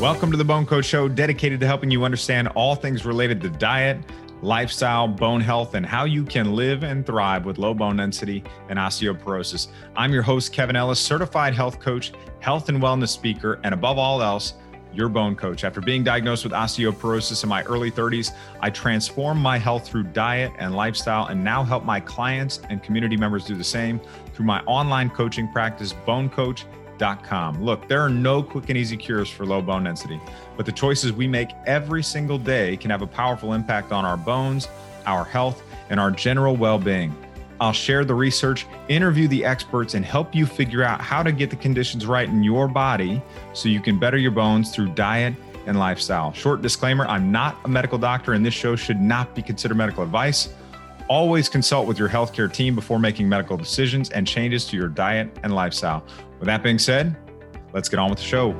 Welcome to the Bone Coach Show, dedicated to helping you understand all things related to diet, lifestyle, bone health, and how you can live and thrive with low bone density and osteoporosis. I'm your host, Kevin Ellis, certified health coach, health and wellness speaker, and above all else, your bone coach. After being diagnosed with osteoporosis in my early 30s, I transformed my health through diet and lifestyle and now help my clients and community members do the same through my online coaching practice, Bone Coach Look, there are no quick and easy cures for low bone density, but the choices we make every single day can have a powerful impact on our bones, our health, and our general well being. I'll share the research, interview the experts, and help you figure out how to get the conditions right in your body so you can better your bones through diet and lifestyle. Short disclaimer I'm not a medical doctor, and this show should not be considered medical advice. Always consult with your healthcare team before making medical decisions and changes to your diet and lifestyle. With that being said, let's get on with the show.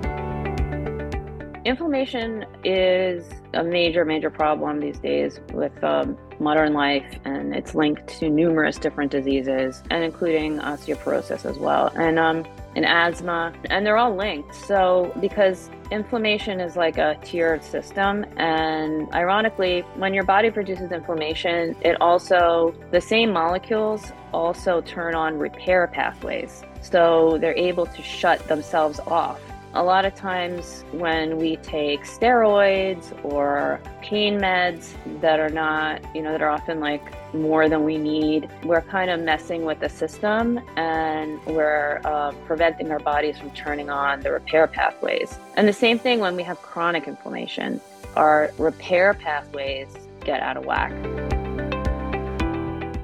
Inflammation is a major, major problem these days with um, modern life, and it's linked to numerous different diseases, and including osteoporosis as well, and um, and asthma, and they're all linked. So because inflammation is like a tiered system, and ironically, when your body produces inflammation, it also the same molecules also turn on repair pathways. So they're able to shut themselves off. A lot of times, when we take steroids or pain meds that are not, you know, that are often like more than we need, we're kind of messing with the system and we're uh, preventing our bodies from turning on the repair pathways. And the same thing when we have chronic inflammation, our repair pathways get out of whack.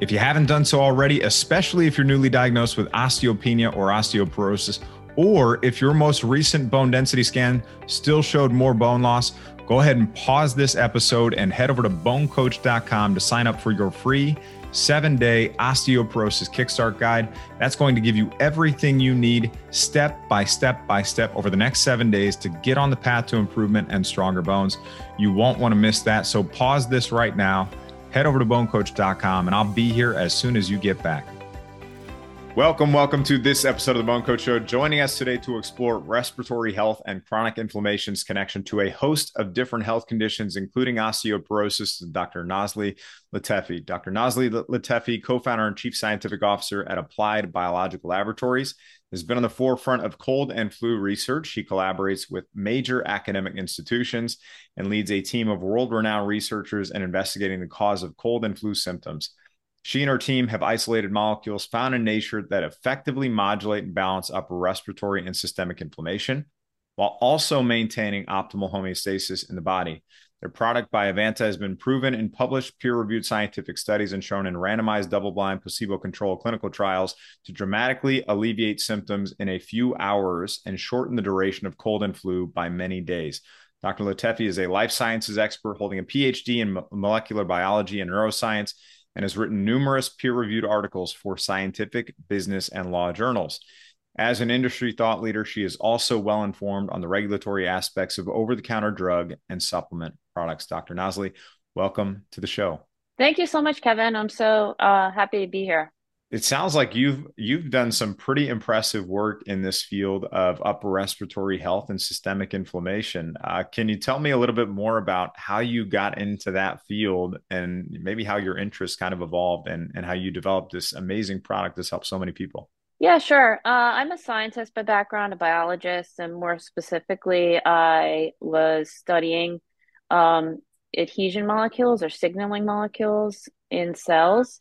If you haven't done so already, especially if you're newly diagnosed with osteopenia or osteoporosis, or if your most recent bone density scan still showed more bone loss, go ahead and pause this episode and head over to bonecoach.com to sign up for your free seven day osteoporosis kickstart guide. That's going to give you everything you need step by step by step over the next seven days to get on the path to improvement and stronger bones. You won't want to miss that. So pause this right now head over to bonecoach.com and I'll be here as soon as you get back. Welcome, welcome to this episode of the Bone Coach Show. Joining us today to explore respiratory health and chronic inflammation's connection to a host of different health conditions, including osteoporosis, is Dr. Nazlie Latefi. Dr. Nazlie Latefi, co founder and chief scientific officer at Applied Biological Laboratories, has been on the forefront of cold and flu research. He collaborates with major academic institutions and leads a team of world renowned researchers in investigating the cause of cold and flu symptoms. She and her team have isolated molecules found in nature that effectively modulate and balance upper respiratory and systemic inflammation while also maintaining optimal homeostasis in the body. Their product Biovanta has been proven in published peer reviewed scientific studies and shown in randomized double blind placebo controlled clinical trials to dramatically alleviate symptoms in a few hours and shorten the duration of cold and flu by many days. Dr. Latefi is a life sciences expert holding a PhD in molecular biology and neuroscience and has written numerous peer reviewed articles for scientific, business, and law journals. As an industry thought leader, she is also well informed on the regulatory aspects of over the counter drug and supplement products. Dr. Nazlie, welcome to the show. Thank you so much, Kevin. I'm so uh, happy to be here it sounds like you've you've done some pretty impressive work in this field of upper respiratory health and systemic inflammation. Uh, can you tell me a little bit more about how you got into that field and maybe how your interest kind of evolved and, and how you developed this amazing product that's helped so many people? Yeah, sure. Uh, I'm a scientist by background, a biologist, and more specifically, I was studying um, adhesion molecules or signaling molecules in cells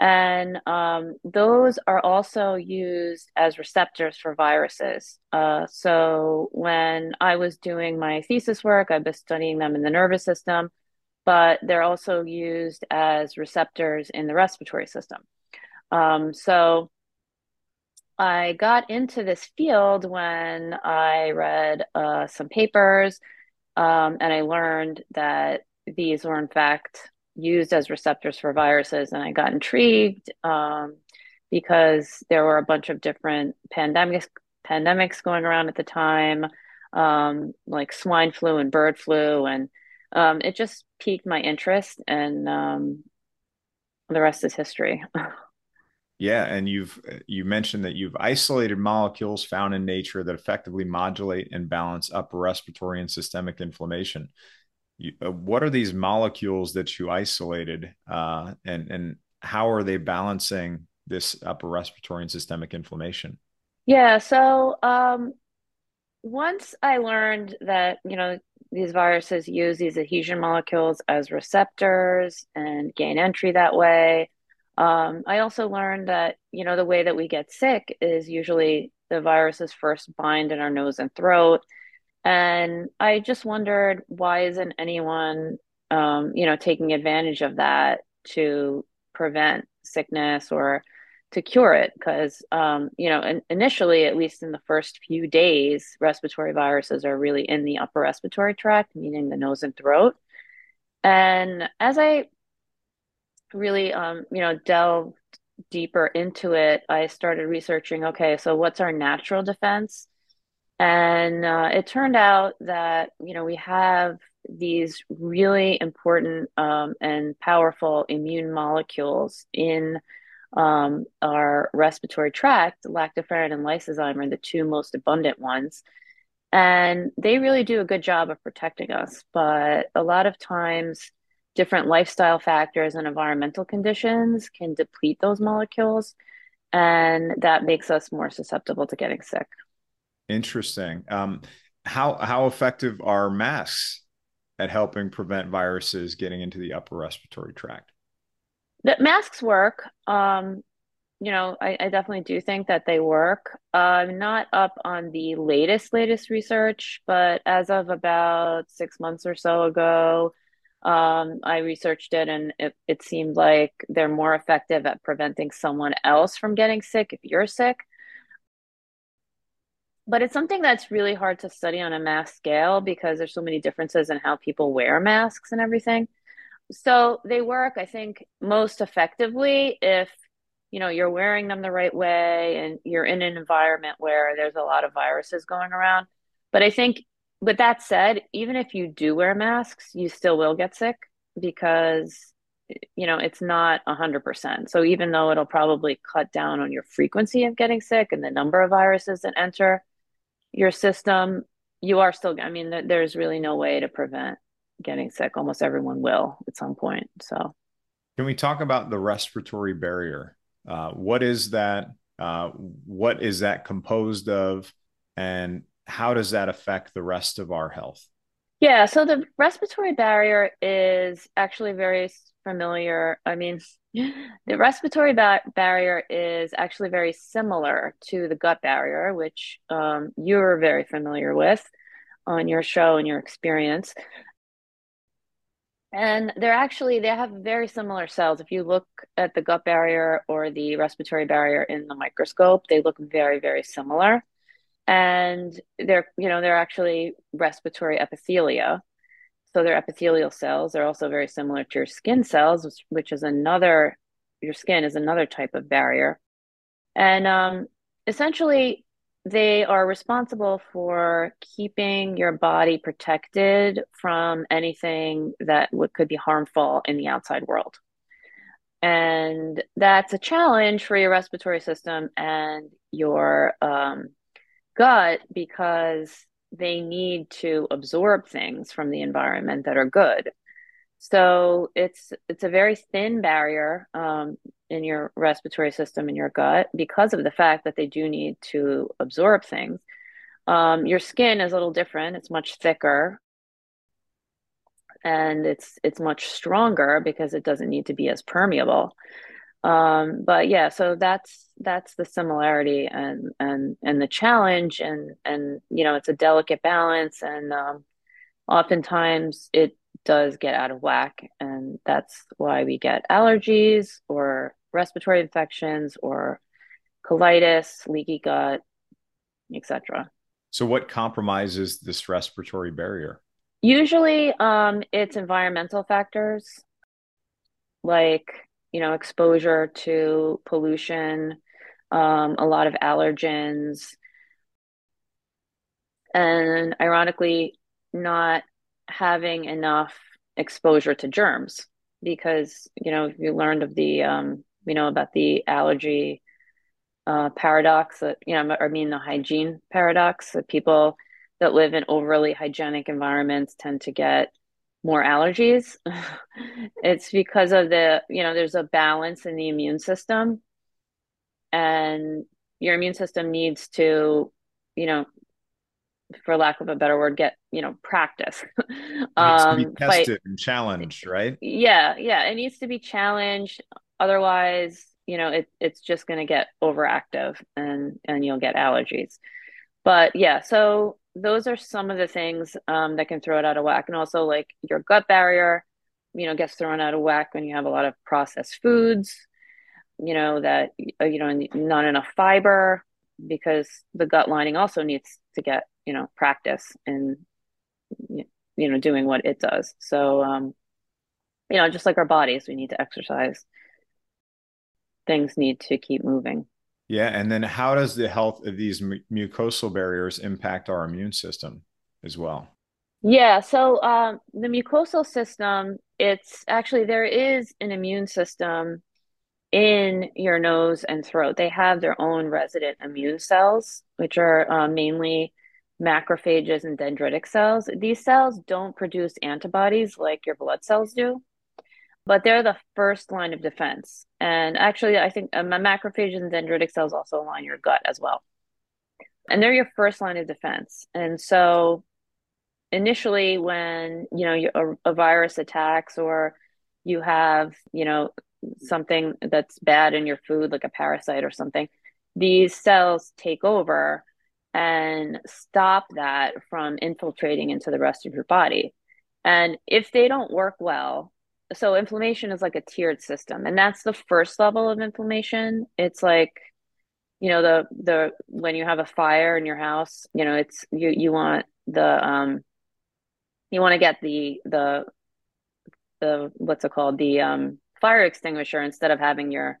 and um, those are also used as receptors for viruses. Uh, so when I was doing my thesis work, I was studying them in the nervous system, but they're also used as receptors in the respiratory system. Um, so I got into this field when I read uh, some papers um, and I learned that these were in fact used as receptors for viruses. And I got intrigued um, because there were a bunch of different pandemics pandemics going around at the time, um, like swine flu and bird flu, and um, it just piqued my interest. And um, the rest is history. Yeah, and you've you mentioned that you've isolated molecules found in nature that effectively modulate and balance upper respiratory and systemic inflammation. Uh, what are these molecules that you isolated, uh, and and how are they balancing this upper respiratory and systemic inflammation? Yeah, so um, once I learned that, you know, these viruses use these adhesion molecules as receptors and gain entry that way. Um, I also learned that, you know, the way that we get sick is usually the viruses first bind in our nose and throat. And I just wondered why isn't anyone, um, you know, taking advantage of that to prevent sickness or to cure it? Because um, you know in, initially at least in the first few days respiratory viruses are really in the upper respiratory tract meaning the nose and throat. And as i really um, you know delved deeper into it i started researching okay so what's our natural defense and uh, it turned out that you know we have these really important um, and powerful immune molecules in um, our respiratory tract, lactoferrin and lysozyme are the two most abundant ones. And they really do a good job of protecting us. But a lot of times, different lifestyle factors and environmental conditions can deplete those molecules. And that makes us more susceptible to getting sick. Interesting. Um, how how effective are masks at helping prevent viruses getting into the upper respiratory tract? The masks work. Um, you know, I, I, definitely do think that they work. I'm not up on the latest, latest research, but as of about six months or so ago, um, I researched it and it, it seemed like they're more effective at preventing someone else from getting sick if you're sick. But it's something that's really hard to study on a mass scale because there's so many differences in how people wear masks and everything. So they work, I think, most effectively if you know you're wearing them the right way and you're in an environment where there's a lot of viruses going around. But I think, with that said, even if you do wear masks, you still will get sick because you know it's not 100%. So even though it'll probably cut down on your frequency of getting sick and the number of viruses that enter your system, you are still I mean there's really no way to prevent getting sick. Almost everyone will at some point. So, can we talk about the respiratory barrier? Uh, what is that? Uh, what is that composed of? And how does that affect the rest of our health? Yeah, so the respiratory barrier is actually very familiar. I mean, the respiratory ba- barrier is actually very similar to the gut barrier, which um, you're very familiar with on your show and your experience. And they're actually, they have very similar cells. If you look at the gut barrier or the respiratory barrier in the microscope, they look very, very similar. And they're, you know, they're actually respiratory epithelia. So they're epithelial cells. They're also very similar to your skin cells, which, which is another, your skin is another type of barrier. And um, essentially, they are responsible for keeping your body protected from anything that could be harmful in the outside world. And that's a challenge for your respiratory system and your um, gut because they need to absorb things from the environment that are good. So it's it's a very thin barrier um, in your respiratory system in your gut because of the fact that they do need to absorb things. Um, your skin is a little different; it's much thicker, and it's it's much stronger because it doesn't need to be as permeable. Um, but yeah, so that's that's the similarity and and and the challenge, and and you know it's a delicate balance, and um, oftentimes it does get out of whack, and that's why we get allergies or respiratory infections or colitis, leaky gut, etc. So, what compromises this respiratory barrier? Usually, um, it's environmental factors like you know exposure to pollution, um, a lot of allergens, and ironically, not having enough exposure to germs because you know you learned of the um, we know about the allergy uh, paradox that you know, I mean the hygiene paradox that people that live in overly hygienic environments tend to get more allergies. it's because of the you know there's a balance in the immune system, and your immune system needs to you know for lack of a better word, get you know practice. um, tested fight. and challenged, right? Yeah, yeah, it needs to be challenged. Otherwise, you know, it it's just going to get overactive, and and you'll get allergies. But yeah, so those are some of the things um, that can throw it out of whack, and also like your gut barrier, you know, gets thrown out of whack when you have a lot of processed foods. You know that uh, you know not enough fiber because the gut lining also needs to get you know practice and you know doing what it does. So um you know just like our bodies we need to exercise. Things need to keep moving yeah and then how does the health of these mucosal barriers impact our immune system as well? Yeah so um the mucosal system it's actually there is an immune system in your nose and throat. They have their own resident immune cells which are uh, mainly macrophages and dendritic cells. These cells don't produce antibodies like your blood cells do, but they're the first line of defense. And actually, I think um, macrophages and dendritic cells also line your gut as well. And they're your first line of defense. And so initially when, you know, a, a virus attacks or you have, you know, something that's bad in your food, like a parasite or something, these cells take over and stop that from infiltrating into the rest of your body. And if they don't work well, so inflammation is like a tiered system, and that's the first level of inflammation. It's like, you know, the the when you have a fire in your house, you know, it's you you want the um you want to get the the the what's it called the um fire extinguisher instead of having your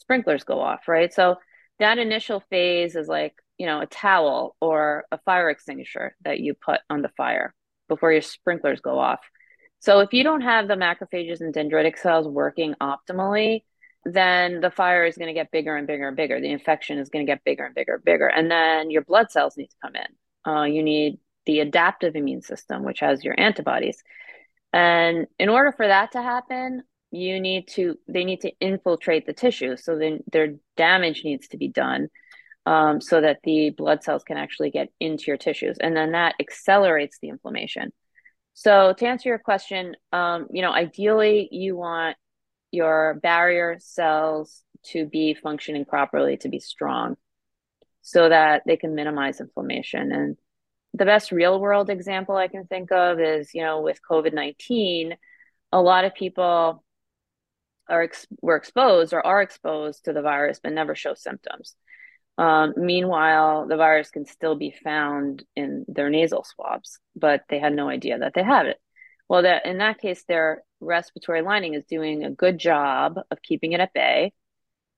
sprinklers go off, right? So that initial phase is like you know, a towel or a fire extinguisher that you put on the fire before your sprinklers go off. So if you don't have the macrophages and dendritic cells working optimally, then the fire is going to get bigger and bigger and bigger. The infection is going to get bigger and bigger and bigger. And then your blood cells need to come in. Uh, you need the adaptive immune system, which has your antibodies. And in order for that to happen, you need to, they need to infiltrate the tissue. So then their damage needs to be done um, so that the blood cells can actually get into your tissues. And then that accelerates the inflammation. So, to answer your question, um, you know, ideally, you want your barrier cells to be functioning properly, to be strong, so that they can minimize inflammation. And the best real world example I can think of is, you know, with COVID 19, a lot of people are ex- were exposed or are exposed to the virus but never show symptoms. Um, meanwhile, the virus can still be found in their nasal swabs, but they had no idea that they have it. Well, that in that case, their respiratory lining is doing a good job of keeping it at bay,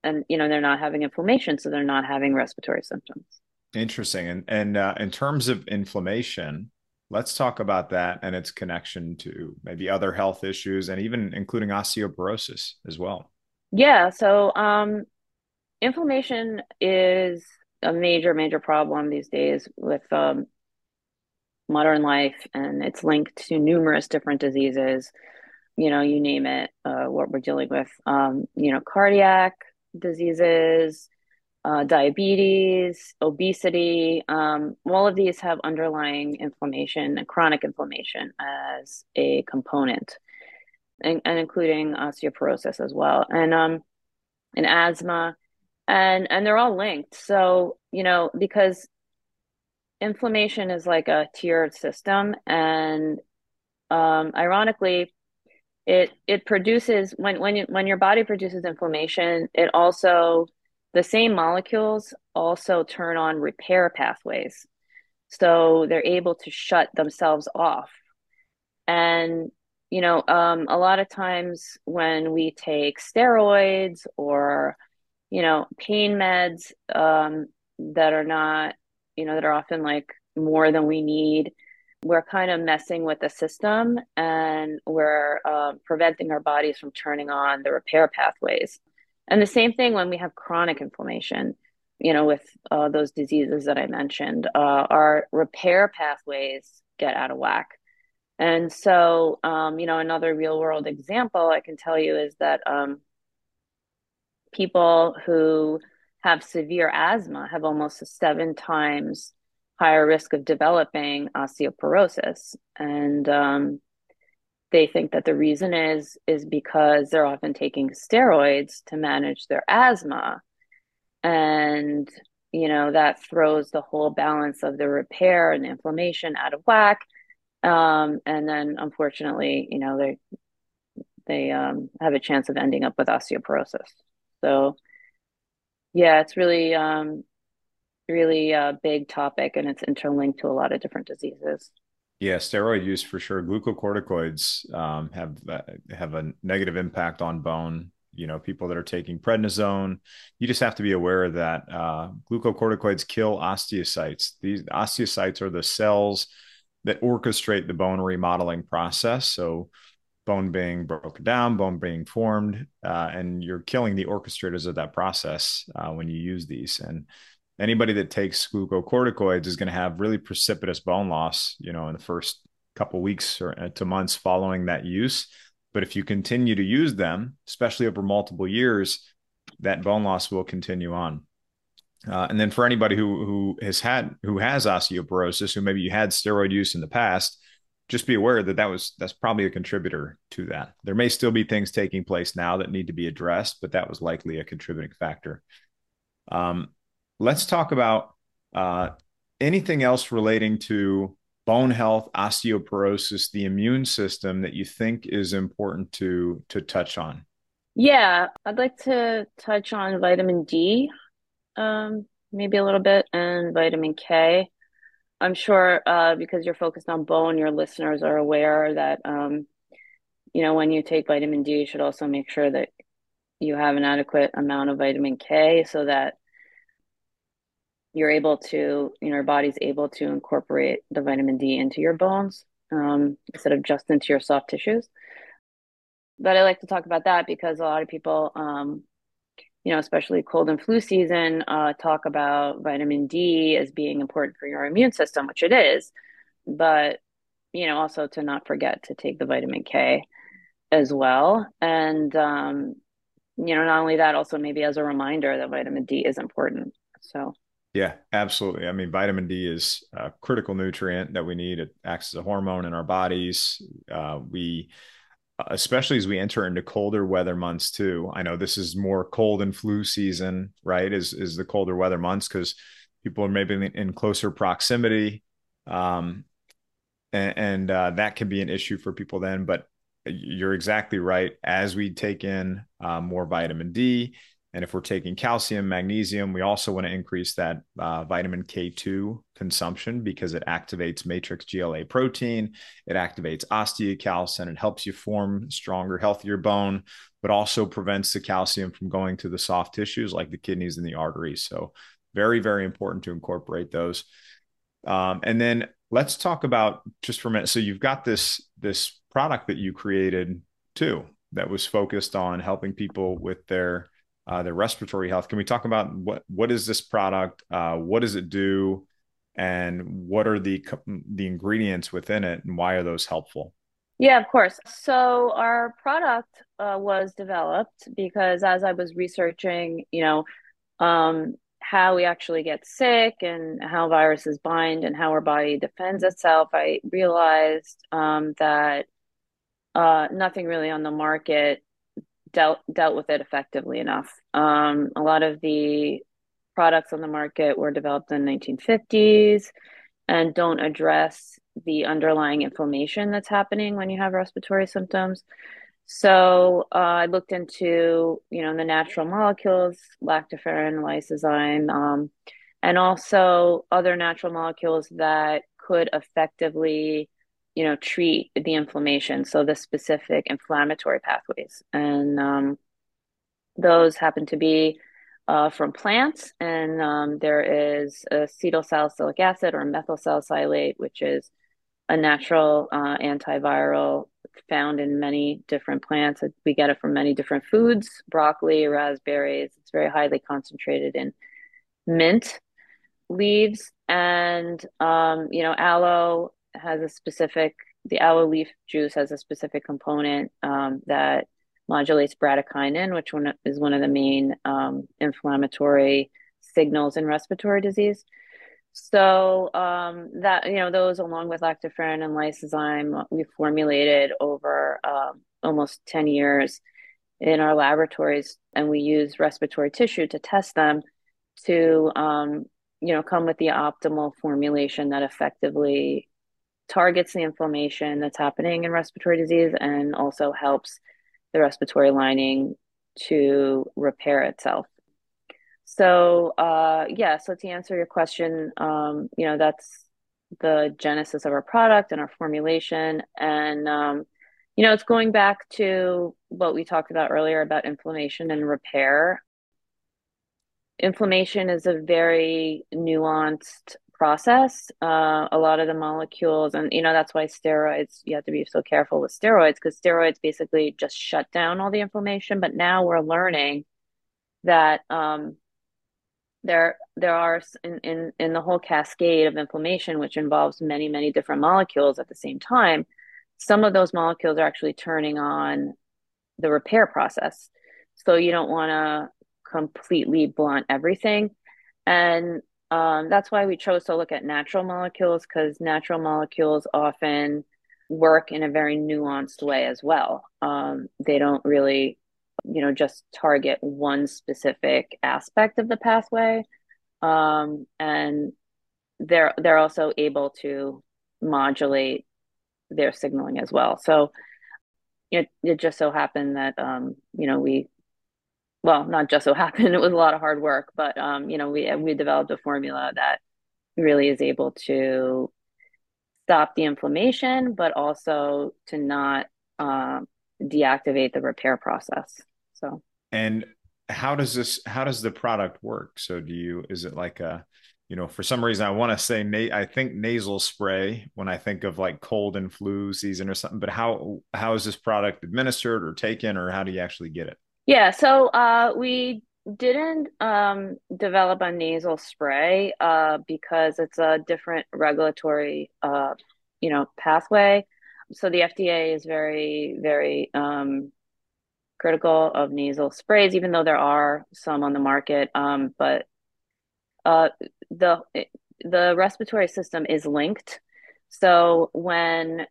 and you know they're not having inflammation, so they're not having respiratory symptoms. Interesting. And and uh, in terms of inflammation, let's talk about that and its connection to maybe other health issues, and even including osteoporosis as well. Yeah. So um, inflammation is a major, major problem these days with um, modern life, and it's linked to numerous different diseases. You know, you name it, uh, what we're dealing with. Um, you know, cardiac diseases, uh, diabetes, obesity. Um, all of these have underlying inflammation chronic inflammation as a component, and, and including osteoporosis as well, and um, and asthma and and they're all linked. So you know because inflammation is like a tiered system and um, ironically it it produces when when you, when your body produces inflammation it also the same molecules also turn on repair pathways. So they're able to shut themselves off. And you know um, a lot of times when we take steroids or you know, pain meds um, that are not, you know, that are often like more than we need. We're kind of messing with the system and we're uh, preventing our bodies from turning on the repair pathways. And the same thing when we have chronic inflammation, you know, with uh, those diseases that I mentioned, uh, our repair pathways get out of whack. And so, um, you know, another real world example I can tell you is that um, people who have severe asthma have almost seven times higher risk of developing osteoporosis. And um, they think that the reason is is because they're often taking steroids to manage their asthma. And you know that throws the whole balance of the repair and inflammation out of whack. Um, and then unfortunately, you know, they they um, have a chance of ending up with osteoporosis. So yeah, it's really um, really a big topic and it's interlinked to a lot of different diseases. Yeah, steroid use for sure. Glucocorticoids um, have uh, have a negative impact on bone. You know, people that are taking prednisone, you just have to be aware that uh, glucocorticoids kill osteocytes. These osteocytes are the cells that orchestrate the bone remodeling process. So, bone being broken down, bone being formed, uh, and you're killing the orchestrators of that process uh, when you use these. And anybody that takes glucocorticoids is going to have really precipitous bone loss, you know, in the first couple weeks or uh, to months following that use. But if you continue to use them, especially over multiple years, that bone loss will continue on. Uh, and then for anybody who who has had who has osteoporosis, who maybe you had steroid use in the past, just be aware that that was that's probably a contributor to that. There may still be things taking place now that need to be addressed, but that was likely a contributing factor. Um, let's talk about uh, anything else relating to bone health, osteoporosis, the immune system that you think is important to to touch on. Yeah, I'd like to touch on vitamin D, um, maybe a little bit, and vitamin K. I'm sure uh, because you're focused on bone, your listeners are aware that um, you know when you take vitamin D, you should also make sure that you have an adequate amount of vitamin K so that you're able to, you know, your body's able to incorporate the vitamin D into your bones um, instead of just into your soft tissues. But I like to talk about that because a lot of people, um, you know, especially cold and flu season, uh, talk about vitamin D as being important for your immune system, which it is. But, you know, also to not forget to take the vitamin K as well. And, um, you know, not only that, also maybe as a reminder that vitamin D is important. So, yeah, absolutely. I mean, vitamin D is a critical nutrient that we need. It acts as a hormone in our bodies. Uh, we, especially as we enter into colder weather months too. I know this is more cold and flu season, right? Is is the colder weather months because people are maybe in closer proximity, um, and, and uh, that can be an issue for people then. But you're exactly right. As we take in uh, more vitamin D, and if we're taking calcium, magnesium, we also want to increase that uh, vitamin K2 consumption because it activates matrix GLA protein, it activates osteocalcin, it helps you form stronger, healthier bone, but also prevents the calcium from going to the soft tissues like the kidneys and the arteries. So, very, very important to incorporate those. Um, and then let's talk about just for a minute. So, you've got this this product that you created too that was focused on helping people with their uh, their respiratory health. Can we talk about what what is this product? Uh, what does it do? And what are the the ingredients within it, and why are those helpful? Yeah, of course. So our product uh, was developed because as I was researching, you know, um, how we actually get sick and how viruses bind and how our body defends itself, I realized um, that uh, nothing really on the market dealt dealt with it effectively enough. Um, a lot of the products on the market were developed in the 1950s and don't address the underlying inflammation that's happening when you have respiratory symptoms. So uh, I looked into, you know, the natural molecules, lactoferrin, lysozyme, um, and also other natural molecules that could effectively you know, treat the inflammation. So the specific inflammatory pathways. And um, those happen to be uh, from plants. And um, there is acetyl salicylic acid or methyl salicylate, which is a natural uh, antiviral found in many different plants. We get it from many different foods, broccoli, raspberries. It's very highly concentrated in mint leaves. And, um, you know, aloe has a specific, the aloe leaf juice has a specific component um, that modulates bradykinin, which one is one of the main um, inflammatory signals in respiratory disease. So um, that you know those along with lactoferrin and lysozyme we formulated over um, almost 10 years in our laboratories and we use respiratory tissue to test them to um, you know come with the optimal formulation that effectively targets the inflammation that's happening in respiratory disease and also helps the respiratory lining to repair itself so uh, yeah, so to answer your question, um, you know, that's the genesis of our product and our formulation. And um, you know, it's going back to what we talked about earlier about inflammation and repair. Inflammation is a very nuanced process. Uh, a lot of the molecules, and you know, that's why steroids, you have to be so careful with steroids because steroids basically just shut down all the inflammation. But now we're learning that um, there there are in, in in the whole cascade of inflammation which involves many many different molecules at the same time some of those molecules are actually turning on the repair process so you don't want to completely blunt everything and um, that's why we chose to look at natural molecules because natural molecules often work in a very nuanced way as well. Um, they don't really you know just target one specific aspect of the pathway. Um, and they're they're also able to modulate their signaling as well. So it, it just so happened that um, you know we well not just so happened it was a lot of hard work but um, you know we we developed a formula that really is able to stop the inflammation but also to not uh, deactivate the repair process so and how does this how does the product work? So do you is it like a you know, for some reason I want to say na- I think nasal spray when I think of like cold and flu season or something, but how how is this product administered or taken or how do you actually get it? Yeah, so uh we didn't um, develop a nasal spray uh, because it's a different regulatory, uh, you know, pathway. So the FDA is very, very um, critical of nasal sprays, even though there are some on the market. Um, but uh, the the respiratory system is linked. So when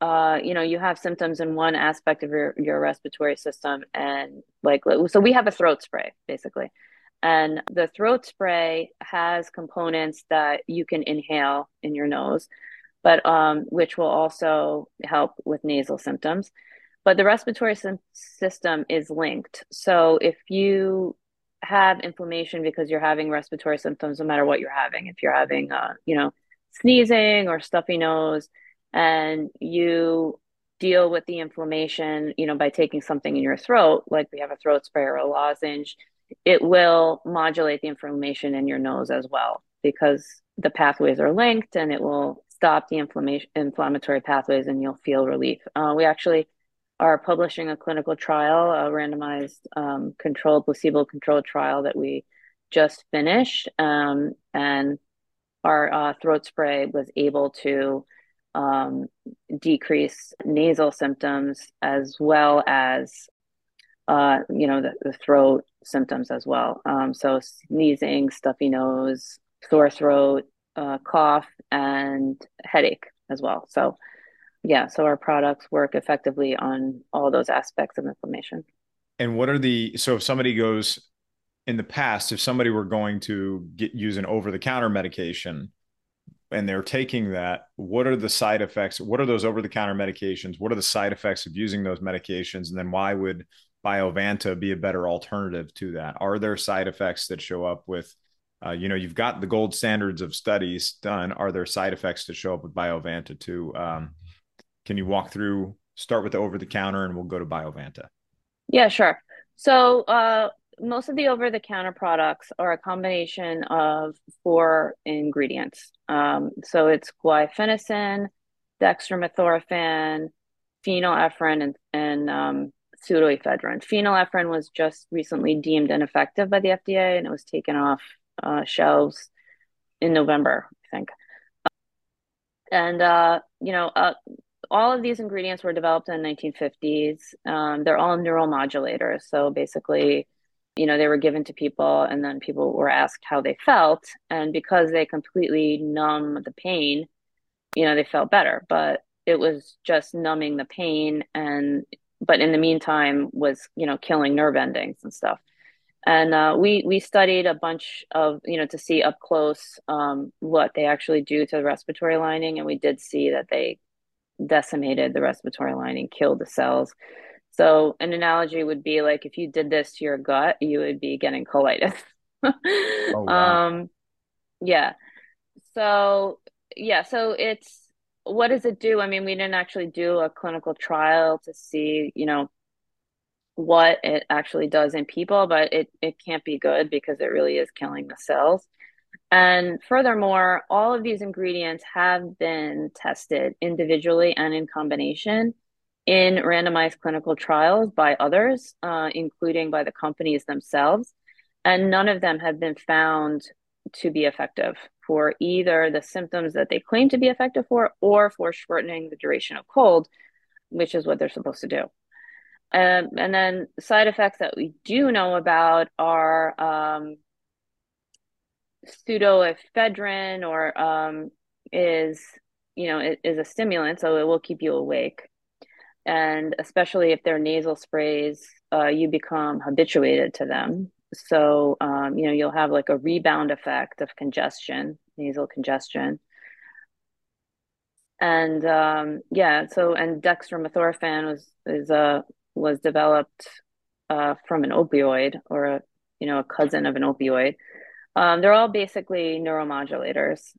uh, you know you have symptoms in one aspect of your your respiratory system, and like so we have a throat spray basically. And the throat spray has components that you can inhale in your nose, but um, which will also help with nasal symptoms but the respiratory system is linked. So if you have inflammation because you're having respiratory symptoms, no matter what you're having, if you're having, uh, you know, sneezing or stuffy nose, and you deal with the inflammation, you know, by taking something in your throat, like we have a throat spray or a lozenge, it will modulate the inflammation in your nose as well because the pathways are linked and it will stop the inflammation inflammatory pathways and you'll feel relief. Uh, we actually are publishing a clinical trial, a randomized um, controlled, placebo controlled trial that we just finished. Um, and our uh, throat spray was able to um, decrease nasal symptoms as well as, uh, you know, the, the, throat symptoms as well. Um, so sneezing, stuffy nose, sore throat, uh, cough, and headache as well. So yeah, so our products work effectively on all those aspects of inflammation. And what are the so if somebody goes in the past, if somebody were going to get use an over the counter medication and they're taking that, what are the side effects? What are those over the counter medications? What are the side effects of using those medications? And then why would Biovanta be a better alternative to that? Are there side effects that show up with uh, you know, you've got the gold standards of studies done. Are there side effects that show up with Biovanta too? Um, can you walk through, start with the over the counter and we'll go to Biovanta? Yeah, sure. So, uh, most of the over the counter products are a combination of four ingredients. Um, so it's guaifenesin, dextromethorphan, phenylephrine, and, and um, pseudoephedrine. Phenylephrine was just recently deemed ineffective by the FDA, and it was taken off uh, shelves in November, I think. And uh, you know, uh, all of these ingredients were developed in the 1950s. Um, they're all neuromodulators, so basically you know, they were given to people and then people were asked how they felt. And because they completely numb the pain, you know, they felt better. But it was just numbing the pain and but in the meantime was, you know, killing nerve endings and stuff. And uh, we we studied a bunch of you know to see up close um, what they actually do to the respiratory lining, and we did see that they decimated the respiratory lining, killed the cells. So an analogy would be like if you did this to your gut, you would be getting colitis. oh, wow. Um yeah. So yeah, so it's what does it do? I mean, we didn't actually do a clinical trial to see, you know, what it actually does in people, but it it can't be good because it really is killing the cells. And furthermore, all of these ingredients have been tested individually and in combination in randomized clinical trials by others, uh, including by the companies themselves, and none of them have been found to be effective for either the symptoms that they claim to be effective for or for shortening the duration of cold, which is what they're supposed to do. Um, and then side effects that we do know about are um, pseudoephedrine or um, is you know is a stimulant so it will keep you awake and especially if they're nasal sprays, uh, you become habituated to them. So um, you know you'll have like a rebound effect of congestion, nasal congestion. And um, yeah, so and dextromethorphan was is a was developed uh, from an opioid or a you know a cousin of an opioid. Um, they're all basically neuromodulators.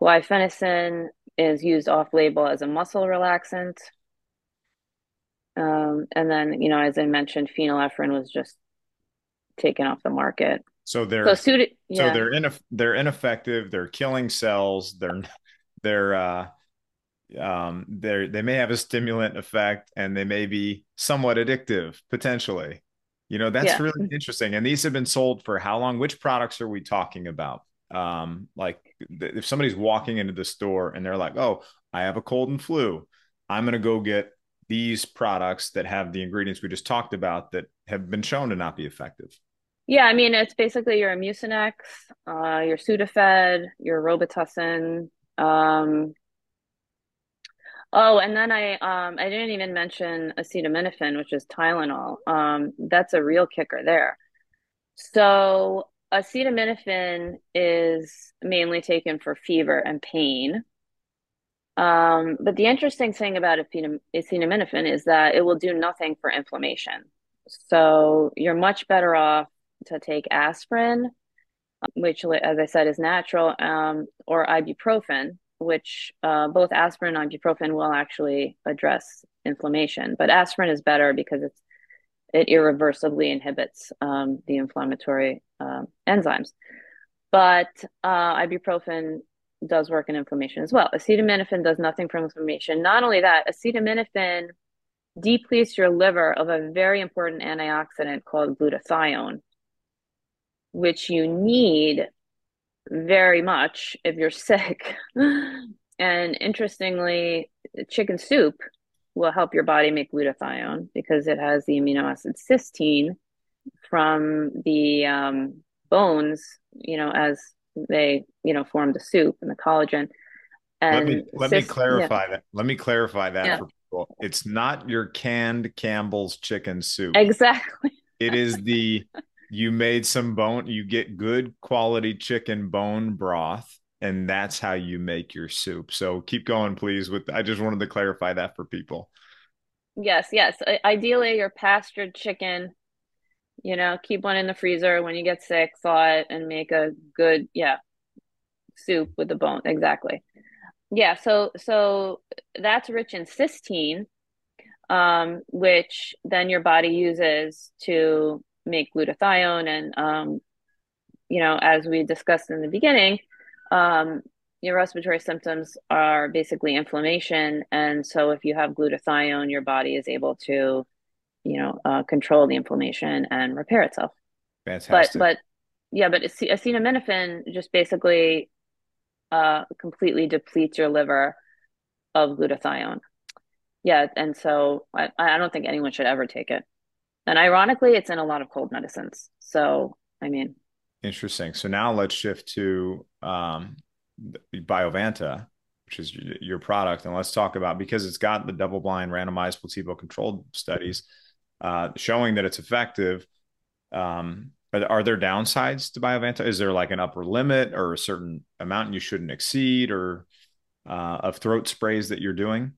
Guaifenesin is used off label as a muscle relaxant um, and then, you know, as I mentioned, phenylephrine was just taken off the market. So they're so, suited, yeah. so they're in they're ineffective. They're killing cells. They're they're uh, um, they they may have a stimulant effect, and they may be somewhat addictive potentially. You know, that's yeah. really interesting. And these have been sold for how long? Which products are we talking about? Um, like if somebody's walking into the store and they're like, "Oh, I have a cold and flu," I'm going to go get these products that have the ingredients we just talked about that have been shown to not be effective? Yeah, I mean, it's basically your Mucinex, uh, your Sudafed, your Robitussin. Um, oh, and then I um, I didn't even mention acetaminophen, which is Tylenol. Um, that's a real kicker there. So acetaminophen is mainly taken for fever and pain. Um, but the interesting thing about acetaminophen is that it will do nothing for inflammation. So you're much better off to take aspirin, which, as I said, is natural, um, or ibuprofen, which uh, both aspirin and ibuprofen will actually address inflammation. But aspirin is better because it's it irreversibly inhibits um, the inflammatory uh, enzymes. But uh, ibuprofen does work in inflammation as well. Acetaminophen does nothing for inflammation. Not only that, acetaminophen depletes your liver of a very important antioxidant called glutathione, which you need very much if you're sick. and interestingly, chicken soup will help your body make glutathione because it has the amino acid cysteine from the um, bones, you know, as they you know form the soup and the collagen. And let me let me clarify yeah. that. Let me clarify that yeah. for people. It's not your canned campbell's chicken soup. Exactly. It is the you made some bone you get good quality chicken bone broth and that's how you make your soup. So keep going please with i just wanted to clarify that for people. Yes yes. Ideally your pastured chicken you know, keep one in the freezer when you get sick, thaw it and make a good, yeah, soup with the bone. Exactly. Yeah, so so that's rich in cysteine, um, which then your body uses to make glutathione. And um, you know, as we discussed in the beginning, um, your respiratory symptoms are basically inflammation, and so if you have glutathione, your body is able to, you know, uh, control the inflammation and repair itself. Fantastic. But but yeah, but acetaminophen just basically uh, completely depletes your liver of glutathione. Yeah, and so I, I don't think anyone should ever take it. And ironically, it's in a lot of cold medicines. So, I mean, interesting. So now let's shift to um, Biovanta, which is your product, and let's talk about because it's got the double-blind, randomized, placebo-controlled studies uh, showing that it's effective. Um, are, are there downsides to Biovanta? Is there like an upper limit or a certain amount you shouldn't exceed, or uh, of throat sprays that you're doing?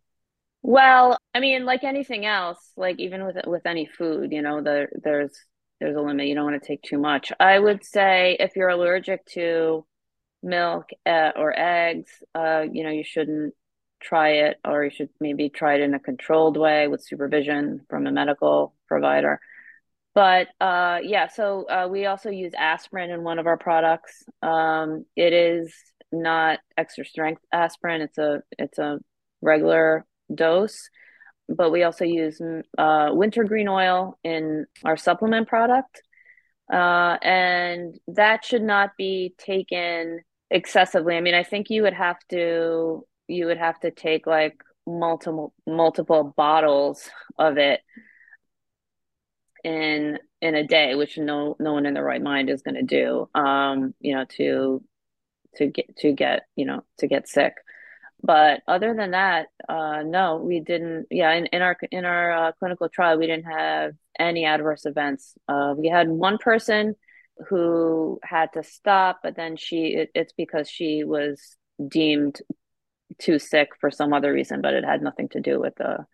Well, I mean, like anything else, like even with with any food, you know, there there's there's a limit. You don't want to take too much. I would say if you're allergic to milk uh, or eggs, uh, you know, you shouldn't try it, or you should maybe try it in a controlled way with supervision from a medical provider. But uh, yeah, so uh, we also use aspirin in one of our products. Um, it is not extra strength aspirin; it's a it's a regular dose. But we also use uh, wintergreen oil in our supplement product, uh, and that should not be taken excessively. I mean, I think you would have to you would have to take like multiple multiple bottles of it in in a day, which no no one in their right mind is going to do. Um, you know, to to get to get you know to get sick. But other than that, uh, no, we didn't. Yeah, in, in our in our uh, clinical trial, we didn't have any adverse events. Uh, we had one person who had to stop, but then she it, it's because she was deemed too sick for some other reason, but it had nothing to do with the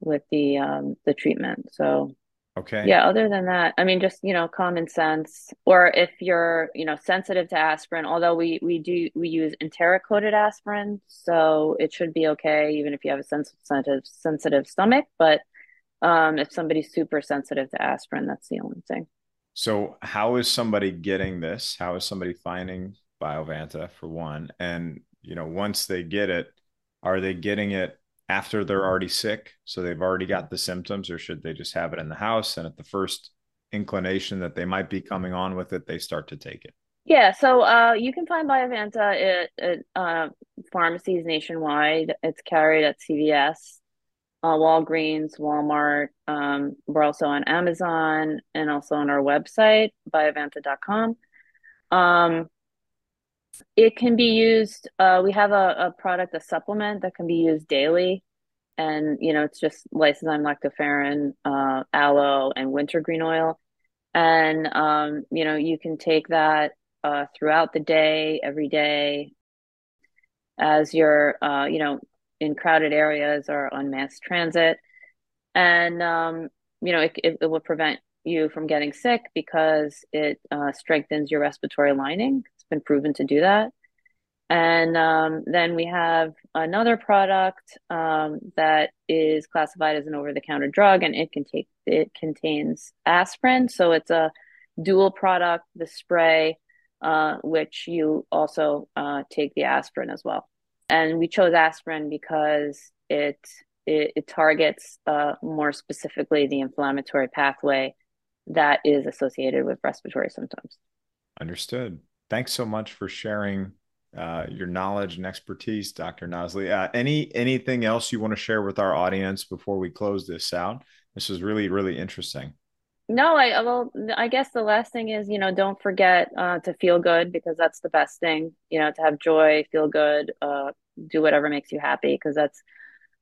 with the um the treatment. So Okay. Yeah, other than that, I mean, just, you know, common sense. Or if you're, you know, sensitive to aspirin, although we we do we use enteric-coated aspirin, so it should be okay even if you have a sensitive sensitive stomach. But um, if somebody's super sensitive to aspirin, that's the only thing. So, how is somebody getting this? How is somebody finding Biovanta for one? And you know, once they get it, are they getting it after they're already sick? So they've already got the symptoms or should they just have it in the house? And at the first inclination that they might be coming on with it they start to take it. Yeah so uh, you can find biovanta at, at uh, pharmacies nationwide. It's carried at cvs uh, walgreens walmart um, we're also on amazon and also on our website biovanta.com um, it can be used. Uh, we have a, a product, a supplement that can be used daily, and you know it's just lysozyme lactoferrin, uh, aloe, and wintergreen oil, and um, you know you can take that uh, throughout the day, every day, as you're uh, you know in crowded areas or on mass transit, and um, you know it, it, it will prevent you from getting sick because it uh, strengthens your respiratory lining been proven to do that. And um, then we have another product um, that is classified as an over-the-counter drug, and it can take it contains aspirin, so it's a dual product, the spray, uh, which you also uh, take the aspirin as well. And we chose aspirin because it it, it targets uh, more specifically the inflammatory pathway that is associated with respiratory symptoms. Understood thanks so much for sharing uh, your knowledge and expertise, Dr. Nazlie. Uh, any anything else you want to share with our audience before we close this out? This was really really interesting. No, I well, I guess the last thing is you know don't forget uh, to feel good because that's the best thing. You know, to have joy, feel good, uh, do whatever makes you happy because that's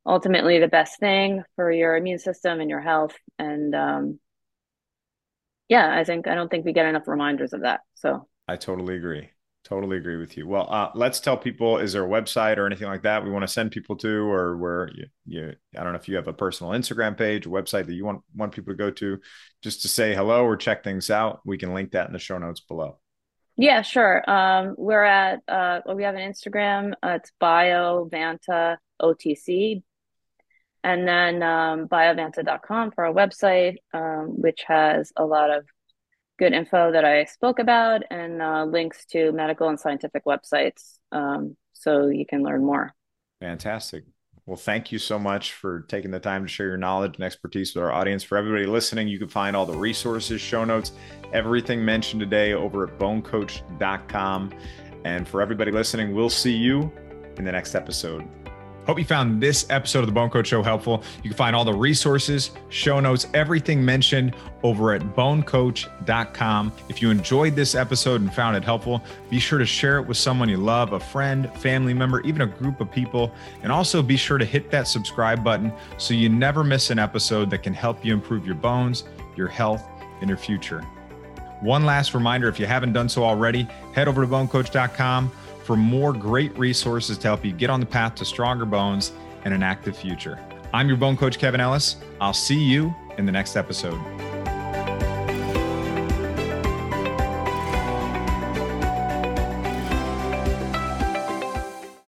ultimately the best thing for your immune system and your health. And um, yeah, I think I don't think we get enough reminders of that. So I totally agree. Totally agree with you. Well, uh, let's tell people: is there a website or anything like that we want to send people to, or where you, you? I don't know if you have a personal Instagram page, a website that you want want people to go to, just to say hello or check things out. We can link that in the show notes below. Yeah, sure. Um, we're at uh, we have an Instagram. Uh, it's BioVanta OTC, and then um, biovanta.com for our website, um, which has a lot of good info that I spoke about and uh, links to medical and scientific websites um, so you can learn more. Fantastic. Well, thank you so much for taking the time to share your knowledge and expertise with our audience. For everybody listening, you can find all the resources, show notes, everything mentioned today over at bonecoach.com. And for everybody listening, we'll see you in the next episode. Hope you found this episode of the Bone Coach Show helpful. You can find all the resources, show notes, everything mentioned over at bonecoach.com. If you enjoyed this episode and found it helpful, be sure to share it with someone you love, a friend, family member, even a group of people. And also be sure to hit that subscribe button so you never miss an episode that can help you improve your bones, your health, and your future. One last reminder if you haven't done so already, head over to bonecoach.com for more great resources to help you get on the path to stronger bones and an active future. I'm your bone coach, Kevin Ellis. I'll see you in the next episode.